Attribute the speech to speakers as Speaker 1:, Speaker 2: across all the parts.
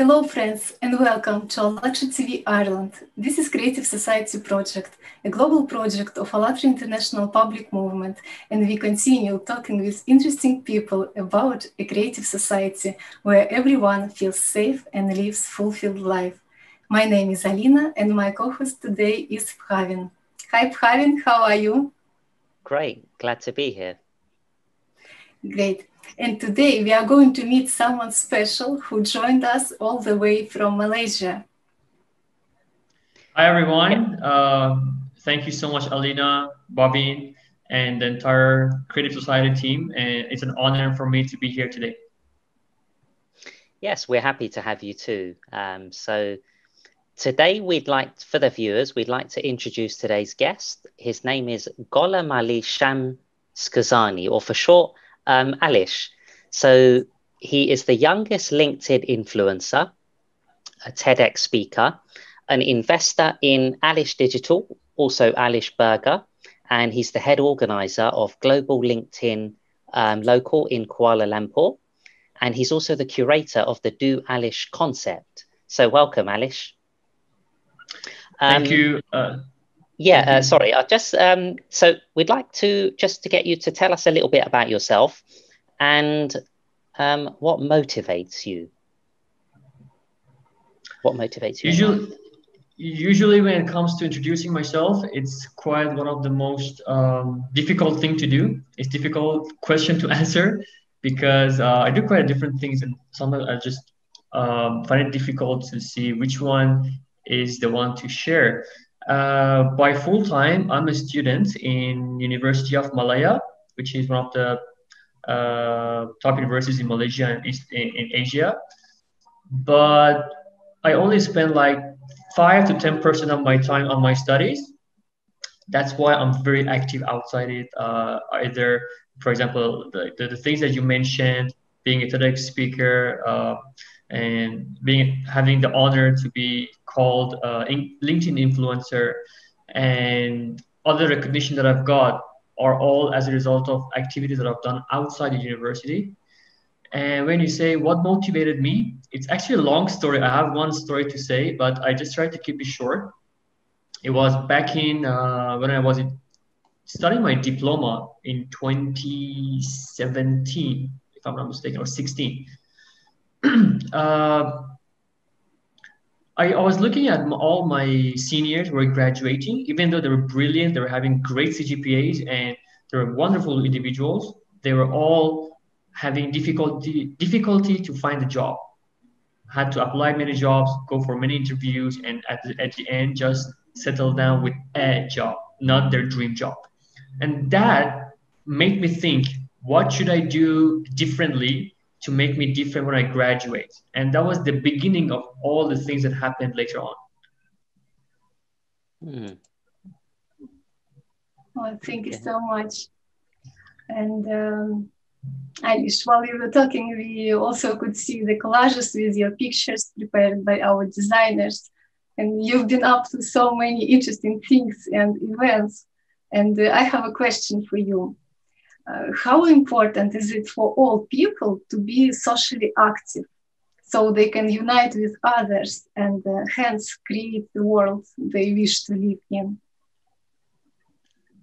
Speaker 1: Hello, friends, and welcome to ALLATRA TV Ireland. This is Creative Society Project, a global project of ALLATRA International Public Movement, and we continue talking with interesting people about a creative society where everyone feels safe and lives fulfilled life. My name is Alina, and my co-host today is Bhavin. Hi, Bhavin, how are you?
Speaker 2: Great, glad to be here.
Speaker 1: Great. And today we are going to meet someone special who joined us all the way from Malaysia.
Speaker 3: Hi, everyone. Uh, thank you so much, Alina, Bobby, and the entire Creative Society team. And it's an honor for me to be here today.
Speaker 2: Yes, we're happy to have you too. Um, so today we'd like, for the viewers, we'd like to introduce today's guest. His name is Gholam Ali Sham Skazani, or for short, um, Alish. So he is the youngest LinkedIn influencer, a TEDx speaker, an investor in Alish Digital, also Alish Burger, and he's the head organizer of Global LinkedIn um, Local in Kuala Lumpur. And he's also the curator of the Do Alish concept. So welcome, Alish.
Speaker 3: Um, Thank you. Uh,
Speaker 2: yeah, uh, sorry. I just um, so we'd like to just to get you to tell us a little bit about yourself and um, what motivates you. What motivates you?
Speaker 3: Usually, usually when it comes to introducing myself, it's quite one of the most um, difficult thing to do. It's difficult question to answer because uh, I do quite different things, and sometimes I just um, find it difficult to see which one is the one to share. Uh, by full time, I'm a student in University of Malaya, which is one of the uh, top universities in Malaysia and East, in, in, Asia. But I only spend like five to ten percent of my time on my studies. That's why I'm very active outside it. Uh, either, for example, the, the, the, things that you mentioned, being a TEDx speaker, uh, and being having the honor to be called uh, LinkedIn influencer and other recognition that I've got are all as a result of activities that I've done outside the university. And when you say what motivated me, it's actually a long story. I have one story to say, but I just tried to keep it short. It was back in uh, when I was in, studying my diploma in 2017, if I'm not mistaken, or 16. uh, I, I, was looking at all my seniors who were graduating, even though they were brilliant, they were having great CGPAs, and they were wonderful individuals. They were all having difficulty difficulty to find a job. Had to apply many jobs, go for many interviews, and at the, at the end, just settle down with a job, not their dream job. And that made me think, what should I do differently to make me different when I graduate. And that was the beginning of all the things that happened later on.
Speaker 1: Hmm. Well, thank you so much. And um, Alish, while you were talking, we also could see the collages with your pictures prepared by our designers. And you've been up to so many interesting things and events. And uh, I have a question for you how important is it for all people to be socially active so they can unite with others and uh, hence create the world they wish to live in?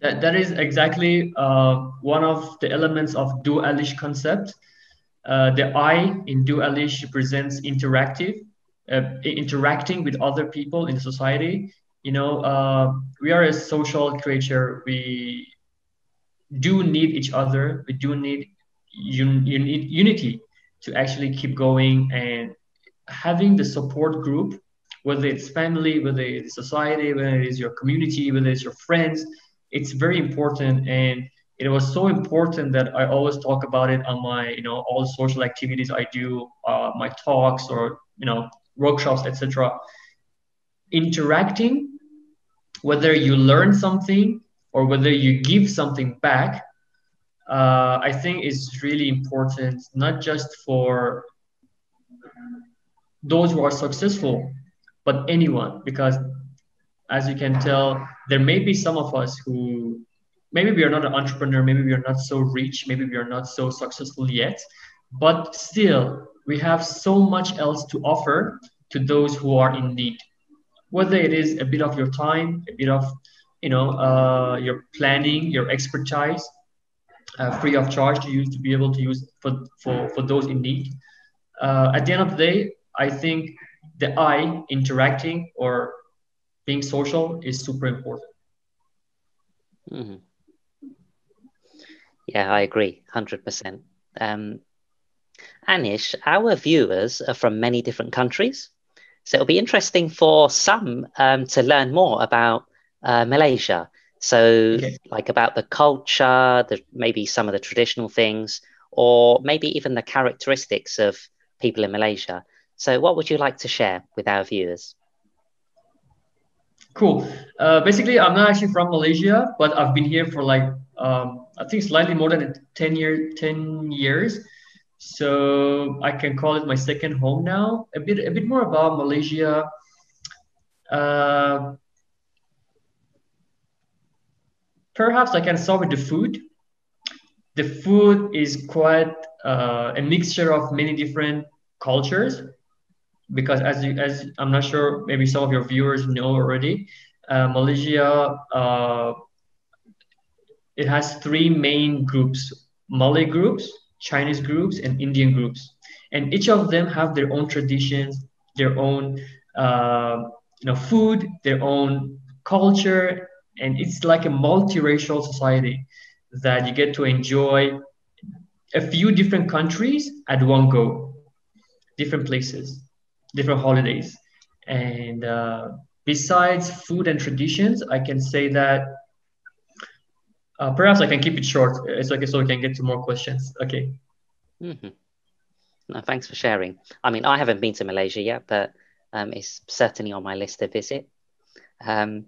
Speaker 3: That, that is exactly uh, one of the elements of dualish concept. Uh, the I in Do Alish represents interactive, uh, interacting with other people in society. You know, uh, we are a social creature. We do need each other. We do need un- un- unity to actually keep going and having the support group, whether it's family, whether it's society, whether it is your community, whether it's your friends, it's very important. And it was so important that I always talk about it on my, you know, all social activities I do, uh, my talks or, you know, workshops, etc. Interacting, whether you learn something or whether you give something back, uh, I think is really important, not just for those who are successful, but anyone, because as you can tell, there may be some of us who maybe we are not an entrepreneur, maybe we are not so rich, maybe we are not so successful yet, but still we have so much else to offer to those who are in need. Whether it is a bit of your time, a bit of you know uh, your planning, your expertise, uh, free of charge to use to be able to use for for, for those in need. Uh, at the end of the day, I think the I interacting or being social is super important.
Speaker 2: Mm-hmm. Yeah, I agree, hundred um, percent. Alish, our viewers are from many different countries, so it'll be interesting for some um, to learn more about uh, Malaysia. So, okay. like about the culture, the maybe some of the traditional things, or maybe even the characteristics of people in Malaysia. So, what would you like to share with our viewers?
Speaker 3: Cool. Uh, basically, I'm not actually from Malaysia, but I've been here for like um, I think slightly more than 10 year 10 years. So I can call it my second home now. A bit a bit more about Malaysia. Uh, perhaps I can start with the food. The food is quite uh, a mixture of many different cultures because as you as I'm not sure maybe some of your viewers know already, uh, Malaysia uh, it has three main groups: Malay groups, Chinese groups, and Indian groups, and each of them have their own traditions, their own uh, you know food, their own culture, and it's like a multiracial society that you get to enjoy a few different countries at one go, different places different holidays. And uh, besides food and traditions, I can say that uh, perhaps I can keep it short. It's okay, so we can get to more questions. Okay.
Speaker 2: Mm-hmm. No, thanks for sharing. I mean, I haven't been to Malaysia yet, but um, it's certainly on my list to visit. Um,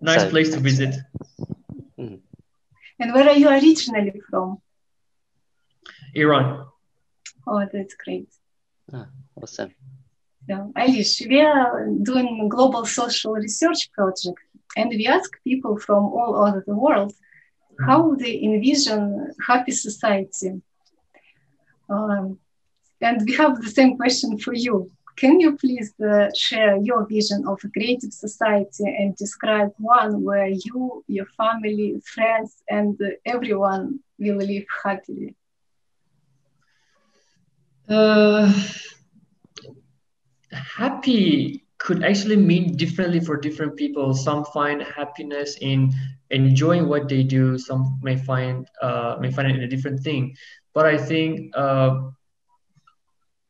Speaker 3: nice so, place to visit.
Speaker 1: Mm. And where are you originally from?
Speaker 3: Iran.
Speaker 1: Oh, that's great.
Speaker 2: Oh, awesome.
Speaker 1: Yeah. Alish, we are doing global social research project, and we ask people from all over the world how they envision happy society. Um, and we have the same question for you. Can you please uh, share your vision of a creative society and describe one where you, your family, friends, and uh, everyone will live happily?
Speaker 3: Uh, happy could actually mean differently for different people. Some find happiness in enjoying what they do. Some may find uh, may find it in a different thing. But I think uh,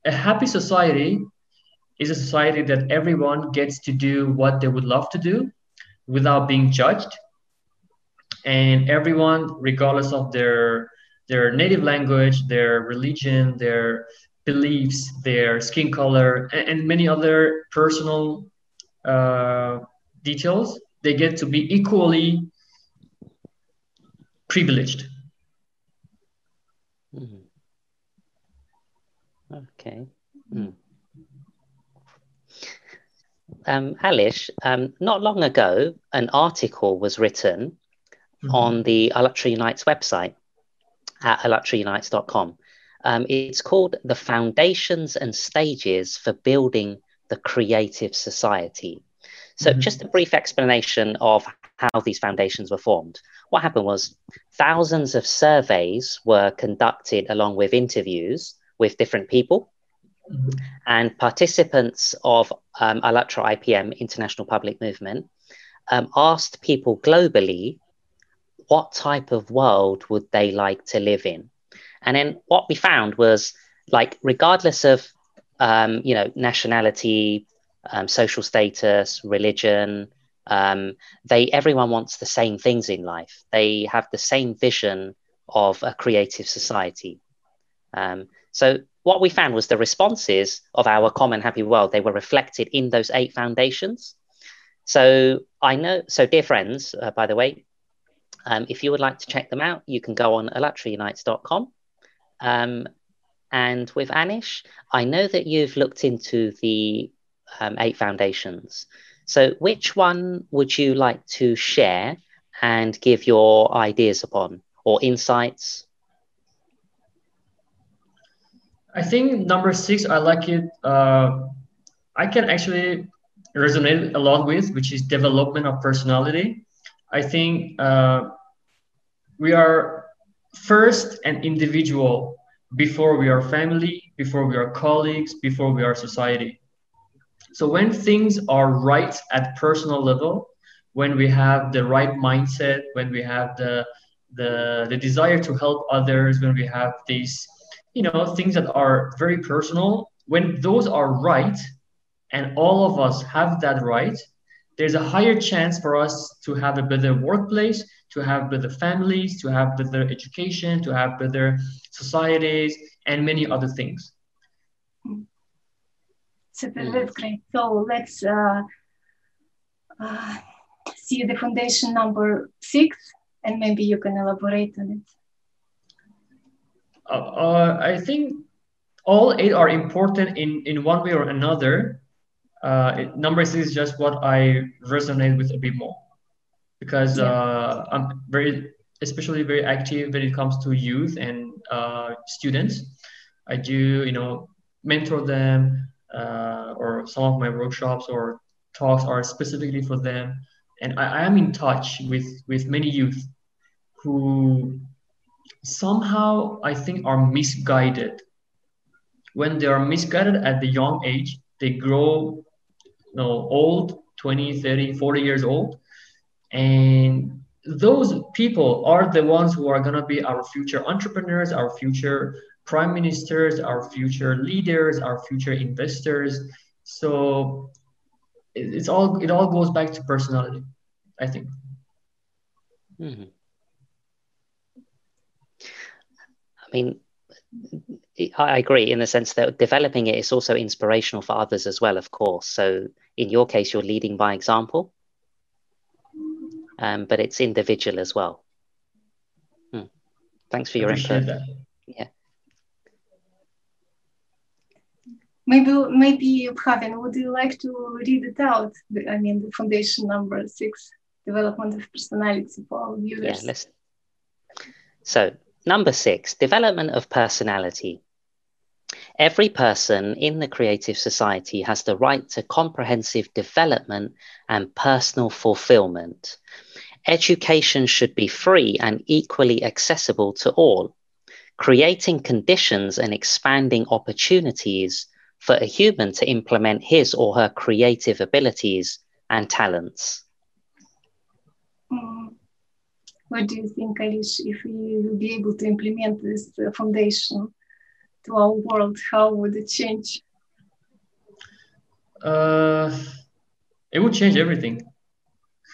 Speaker 3: a happy society is a society that everyone gets to do what they would love to do without being judged, and everyone, regardless of their their native language, their religion, their beliefs, their skin color, and, and many other personal uh, details, they get to be equally privileged.
Speaker 2: Mm. Okay. Mm. Um, Alish, um, not long ago, an article was written mm-hmm. on the ALLATRA Unites website at allatraunites.com um, it's called The Foundations and Stages for Building the Creative Society. So, mm-hmm. just a brief explanation of how these foundations were formed. What happened was thousands of surveys were conducted along with interviews with different people. And participants of um, ALLATRA IPM, International Public Movement, um, asked people globally what type of world would they like to live in. And then what we found was like, regardless of, um, you know, nationality, um, social status, religion, um, they everyone wants the same things in life. They have the same vision of a creative society. Um, so what we found was the responses of our common happy world they were reflected in those eight foundations. So I know. So dear friends, uh, by the way, um, if you would like to check them out, you can go on allatraunites.com um, and with Alish, I know that you've looked into the um, eight foundations. So, which one would you like to share and give your ideas upon or insights?
Speaker 3: I think number six, I like it. Uh, I can actually resonate a lot with, which is development of personality. I think uh, we are first an individual before we are family, before we are colleagues, before we are society. So when things are right at personal level, when we have the right mindset, when we have the the, the desire to help others, when we have these, you know, things that are very personal, when those are right, and all of us have that right, there's a higher chance for us to have a better workplace, to have better families, to have better education, to have better societies, and many other things.
Speaker 1: Mm. that's great. So let's uh, uh, see the foundation number six, and maybe you can elaborate on it.
Speaker 3: Uh, I think all eight are important in, in one way or another uh, it, number six is just what I resonate with a bit more because yeah. uh, I'm very, especially very active when it comes to youth and uh, students. I do, you know, mentor them, uh, or some of my workshops or talks are specifically for them, and I, I am in touch with with many youth who somehow I think are misguided. When they are misguided at the young age, they grow you know, old, 20, 30, 40 years old. And those people are the ones who are going to be our future entrepreneurs, our future prime ministers, our future leaders, our future investors. So it's all it all goes back to personality, I think.
Speaker 2: Mm-hmm. I mean, I agree in the sense that developing it is also inspirational for others as well, of course. So in your case, you're leading by example, um, but it's individual as well. Hmm. Thanks for your input. That. Yeah.
Speaker 1: Maybe, maybe Bhavin, would you like to read it out? I mean, the foundation number six, development of personality for our viewers.
Speaker 2: Yeah, let's. So Number six, development of personality. Every person in the creative society has the right to comprehensive development and personal fulfillment. Education should be free and equally accessible to all, creating conditions and expanding opportunities for a human to implement his or her creative abilities and talents.
Speaker 1: Mm. What do you think, Alish, if we will be able to implement this uh, foundation to our world, how would it change?
Speaker 3: Uh, it would change everything.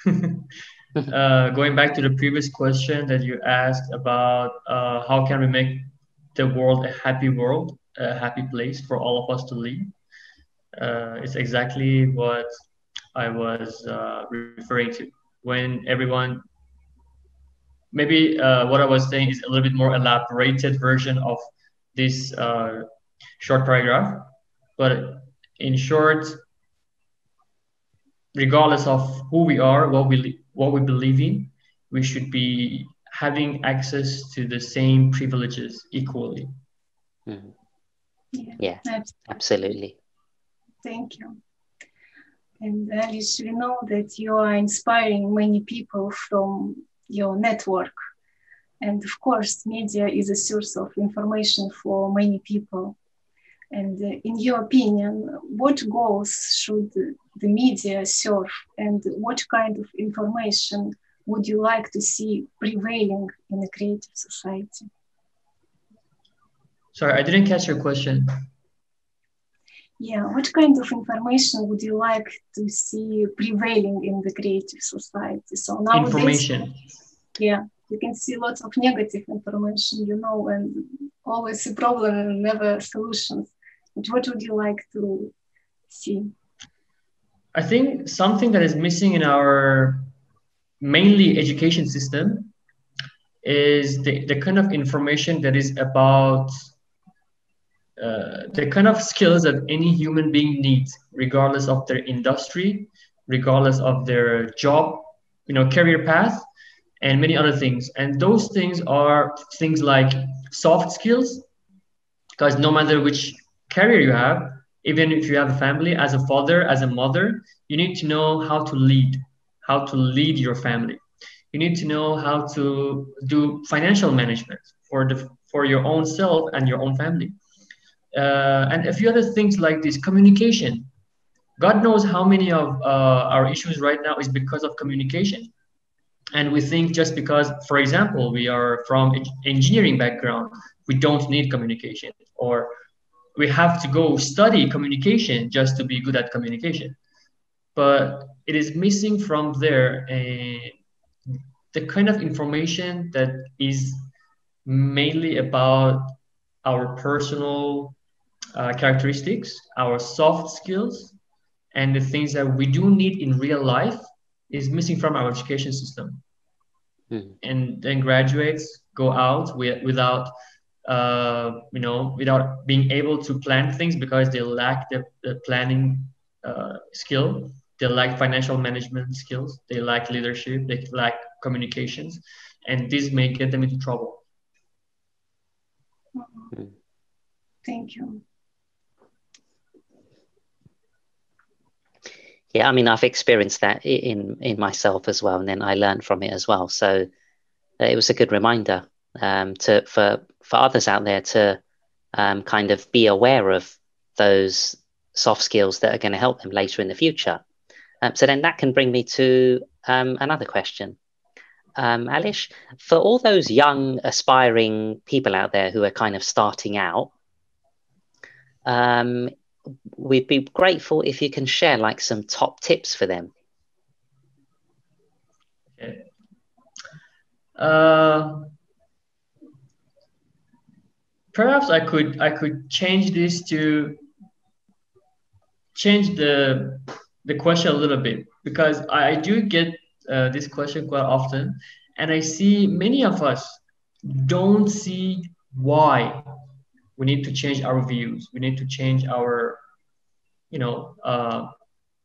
Speaker 3: uh, going back to the previous question that you asked about uh, how can we make the world a happy world, a happy place for all of us to live. Uh, it's exactly what I was uh, referring to when everyone maybe uh, what I was saying is a little bit more elaborated version of this uh, short paragraph. But in short, regardless of who we are, what we what we believe in, we should be having access to the same privileges equally.
Speaker 2: Mm-hmm. Yeah, yeah absolutely.
Speaker 1: Thank you. And Alish, we know that you are inspiring many people from your network. And of course, media is a source of information for many people. And uh, in your opinion, what goals should the media serve and what kind of information would you like to see prevailing in a creative society?
Speaker 3: Sorry, I didn't catch your question.
Speaker 1: Yeah, what kind of information would you like to see prevailing in the creative society? So
Speaker 3: nowadays, information.
Speaker 1: Yeah, you can see lots of negative information, you know, and always a problem and never solutions. But what would you like to see?
Speaker 3: I think something that is missing in our mainly education system is the, the kind of information that is about uh, the kind of skills that any human being needs, regardless of their industry, regardless of their job, you know, career path, and many other things. And those things are things like soft skills, because no matter which career you have, even if you have a family, as a father, as a mother, you need to know how to lead, how to lead your family. You need to know how to do financial management for the for your own self and your own family. Uh, and a few other things like this communication. God knows how many of uh, our issues right now is because of communication. And we think just because, for example, we are from engineering background, we don't need communication, or we have to go study communication just to be good at communication. But it is missing from there a, the kind of information that is mainly about our personal uh, characteristics, our soft skills, and the things that we do need in real life is missing from our education system. Mm. And then graduates go out with, without, uh, you know, without being able to plan things because they lack the, the planning uh, skill. They lack financial management skills. They lack leadership. They lack communications, and this may get them into trouble.
Speaker 1: Thank you.
Speaker 2: Yeah, I mean, I've experienced that in in myself as well, and then I learned from it as well. So uh, it was a good reminder um, to for for others out there to um, kind of be aware of those soft skills that are going to help them later in the future. Um, so then that can bring me to um, another question. Um, Alish, for all those young aspiring people out there who are kind of starting out, um, we'd be grateful if you can share like some top tips for them.
Speaker 3: Uh, perhaps I could I could change this to change the the question a little bit because I do get uh, this question quite often, and I see many of us don't see why we need to change our views we need to change our you know uh,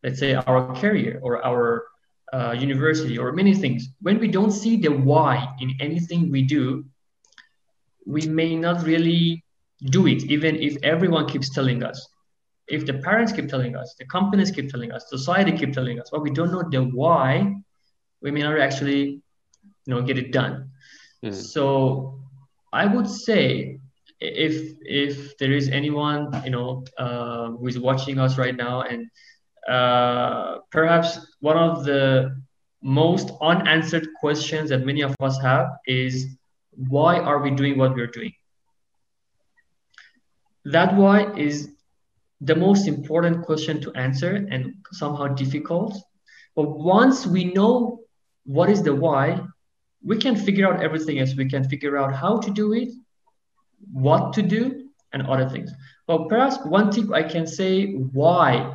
Speaker 3: let's say our career or our uh, university or many things. When we don't see the why in anything we do we may not really do it even if everyone keeps telling us. If the parents keep telling us the companies keep telling us society keep telling us but we don't know the why we may not actually you know get it done. Mm. so i would say if if there is anyone you know uh, who is watching us right now and uh, perhaps one of the most unanswered questions that many of us have is why are we doing what we're doing? That why is the most important question to answer and somehow difficult. But once we know what is the why we can figure out everything else. We can figure out how to do it what to do and other things. But perhaps one tip I can say why,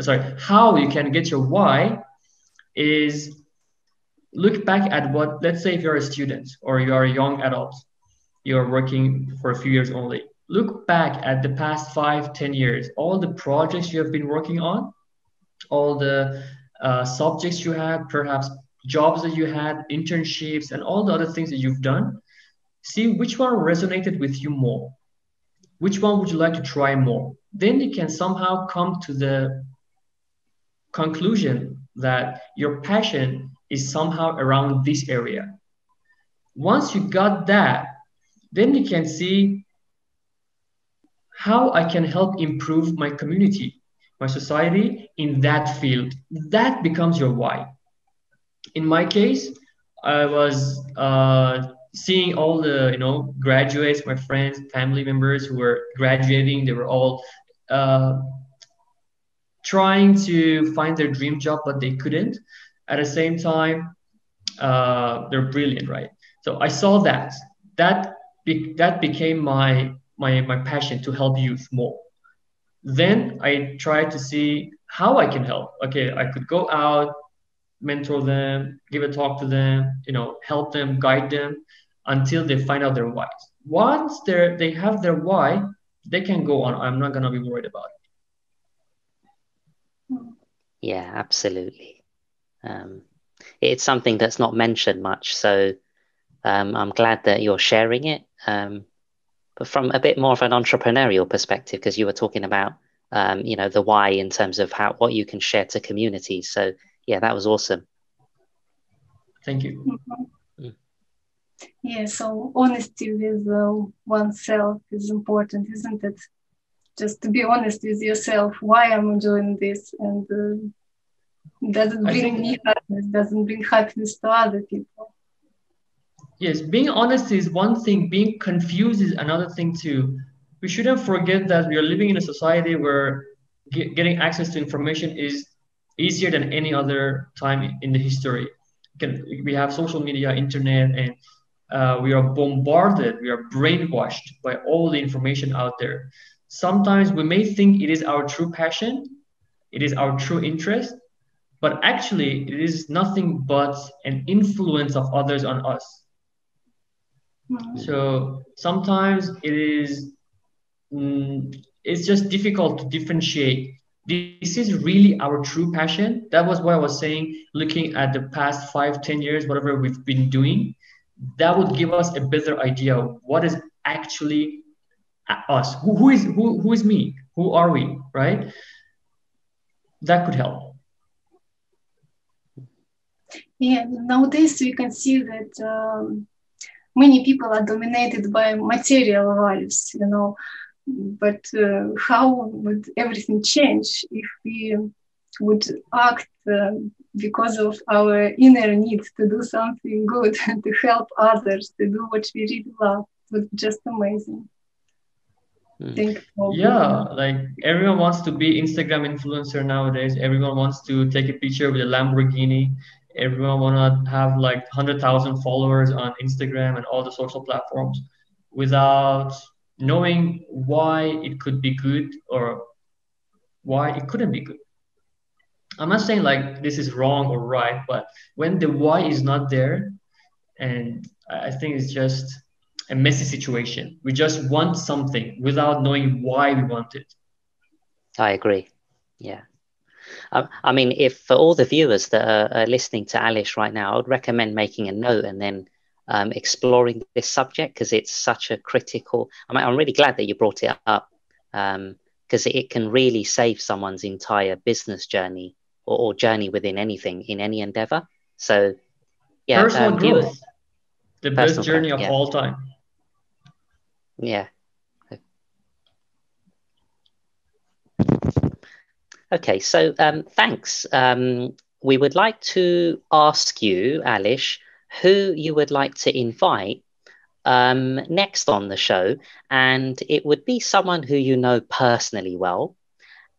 Speaker 3: sorry, how you can get your why is look back at what, let's say if you're a student or you are a young adult, you're working for a few years only. Look back at the past five, ten years, all the projects you have been working on, all the uh, subjects you had, perhaps jobs that you had, internships, and all the other things that you've done see which one resonated with you more. Which one would you like to try more? Then you can somehow come to the conclusion that your passion is somehow around this area. Once you got that, then you can see how I can help improve my community, my society in that field. That becomes your why. In my case, I was uh, seeing all the you know graduates my friends family members who were graduating they were all uh, trying to find their dream job but they couldn't. At the same time uh, they're brilliant right? So i saw that. That be- that became my my my passion to help youth more. Then i tried to see how i can help. Okay i could go out mentor them give a talk to them you know help them guide them until they find out their why. Once they they have their why, they can go on. I'm not gonna be worried about
Speaker 2: it. Yeah, absolutely. Um, it's something that's not mentioned much, so um, I'm glad that you're sharing it. Um, but from a bit more of an entrepreneurial perspective, because you were talking about, um, you know, the why in terms of how what you can share to communities. So yeah, that was awesome.
Speaker 3: Thank you.
Speaker 1: Mm-hmm. Yeah, so honesty with uh, oneself is important, isn't it? Just to be honest with yourself, why I'm I doing this, and uh, doesn't bring me happiness, doesn't bring happiness to other people.
Speaker 3: Yes, being honest is one thing. Being confused is another thing too. We shouldn't forget that we are living in a society where get, getting access to information is easier than any other time in the history. We have social media, internet, and uh, we are bombarded, we are brainwashed by all the information out there. Sometimes we may think it is our true passion, it is our true interest, but actually it is nothing but an influence of others on us. Mm-hmm. So sometimes it is, mm, it's just difficult to differentiate this is really our true passion. That was what i was saying looking at the past five ten years whatever we've been doing. That would give us a better idea of what is actually us. Who, who is who, who is me? Who are we right? That could help.
Speaker 1: Yeah nowadays we can see that um, many people are dominated by material values you know but uh, how would everything change if we would act uh, because of our inner need to do something good to help others to do what we really love? It was just amazing.
Speaker 3: Mm. yeah like everyone wants to be instagram influencer nowadays. Everyone wants to take a picture with a lamborghini. Everyone want to have like 100000 followers on instagram and all the social platforms without knowing why it could be good or why it couldn't be good. I'm not saying like this is wrong or right, but when the why is not there, and I think it's just a messy situation. We just want something without knowing why we want it.
Speaker 2: I agree. Yeah. Um, I mean, if for all the viewers that are, listening to Alish right now, I would recommend making a note and then um, exploring this subject because it's such a critical. I mean, I'm really glad that you brought it up because um, it can really save someone's entire business journey or, or journey within anything in any endeavor. So, yeah,
Speaker 3: personal um, growth, the best journey growth, of yeah. all time.
Speaker 2: Yeah. Okay, so um, thanks. Um, we would like to ask you, Alish, who you would like to invite um, next on the show. And it would be someone who you know personally well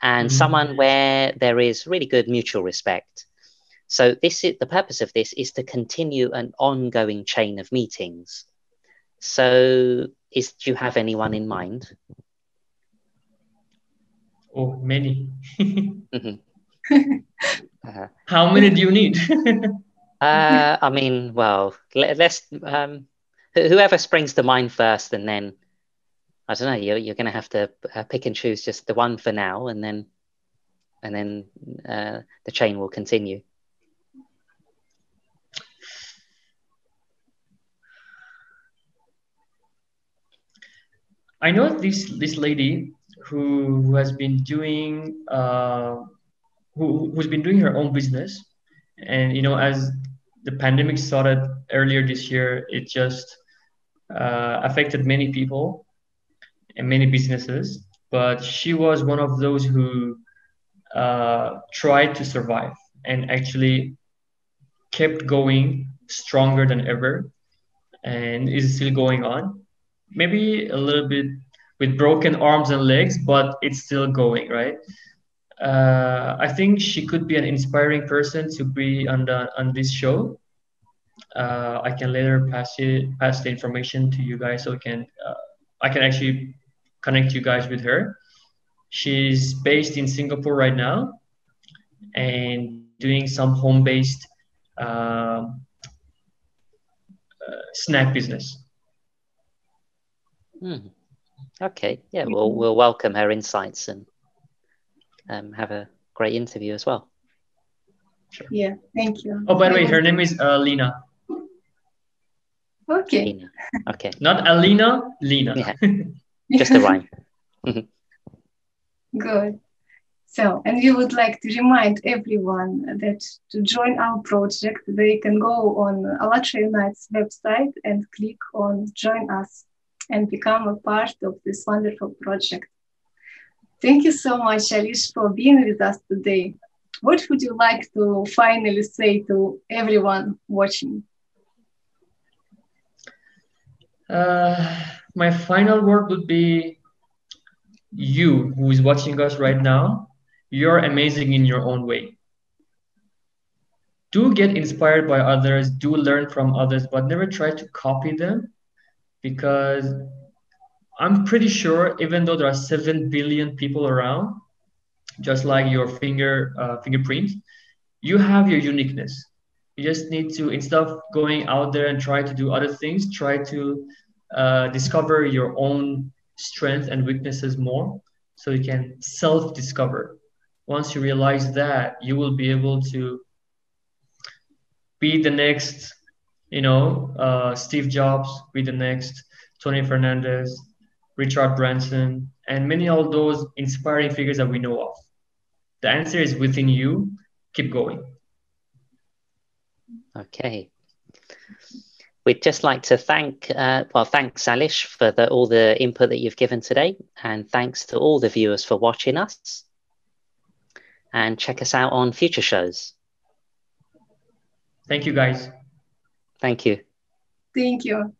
Speaker 2: and mm-hmm. someone where there is really good mutual respect. So this is the purpose of this is to continue an ongoing chain of meetings. So is do you have anyone in mind?
Speaker 3: Oh, many. mm-hmm. uh, How many do you need?
Speaker 2: Uh, I mean, well, let, us um, whoever springs to mind first, and then I don't know. You're you're going to have to uh, pick and choose just the one for now, and then and then uh, the chain will continue.
Speaker 3: I know this this lady who, who has been doing uh, who who's been doing her own business, and you know as the pandemic started earlier this year, it just uh, affected many people and many businesses. But she was one of those who uh, tried to survive and actually kept going stronger than ever and is still going on. Maybe a little bit with broken arms and legs, but it's still going, right? Uh, I think she could be an inspiring person to be on the on this show. Uh, I can later pass it pass the information to you guys so I can uh, I can actually connect you guys with her. She's based in Singapore right now and doing some home based um, uh, snack business.
Speaker 2: Hmm. Okay, yeah, we'll we'll welcome her insights and um, have a great interview as well.
Speaker 1: Sure. Yeah, thank you.
Speaker 3: Oh, by the way, her name is uh, Lina.
Speaker 1: Okay.
Speaker 2: Lena. Okay.
Speaker 3: Not Alina, Lena.
Speaker 2: Yeah. Just a rhyme.
Speaker 1: Good. So, and we would like to remind everyone that to join our project, they can go on ALLATRA Unites website and click on Join Us and become a part of this wonderful project. Thank you so much, Alish, for being with us today. What would you like to finally say to everyone watching?
Speaker 3: Uh, my final word would be you who is watching us right now you're amazing in your own way do get inspired by others do learn from others but never try to copy them because i'm pretty sure even though there are 7 billion people around just like your finger uh, fingerprint you have your uniqueness. You just need to instead of going out there and try to do other things try to uh, discover your own strengths and weaknesses more so you can self discover once you realize that you will be able to be the next you know uh, steve jobs be the next tony fernandes richard branson and many of those inspiring figures that we know of the answer is within you keep going
Speaker 2: Okay. We'd just like to thank, uh, well, thanks, Alish, for the, all the input that you've given today. And thanks to all the viewers for watching us. And check us out on future shows.
Speaker 3: thank you guys
Speaker 2: Thank you.
Speaker 1: Thank you.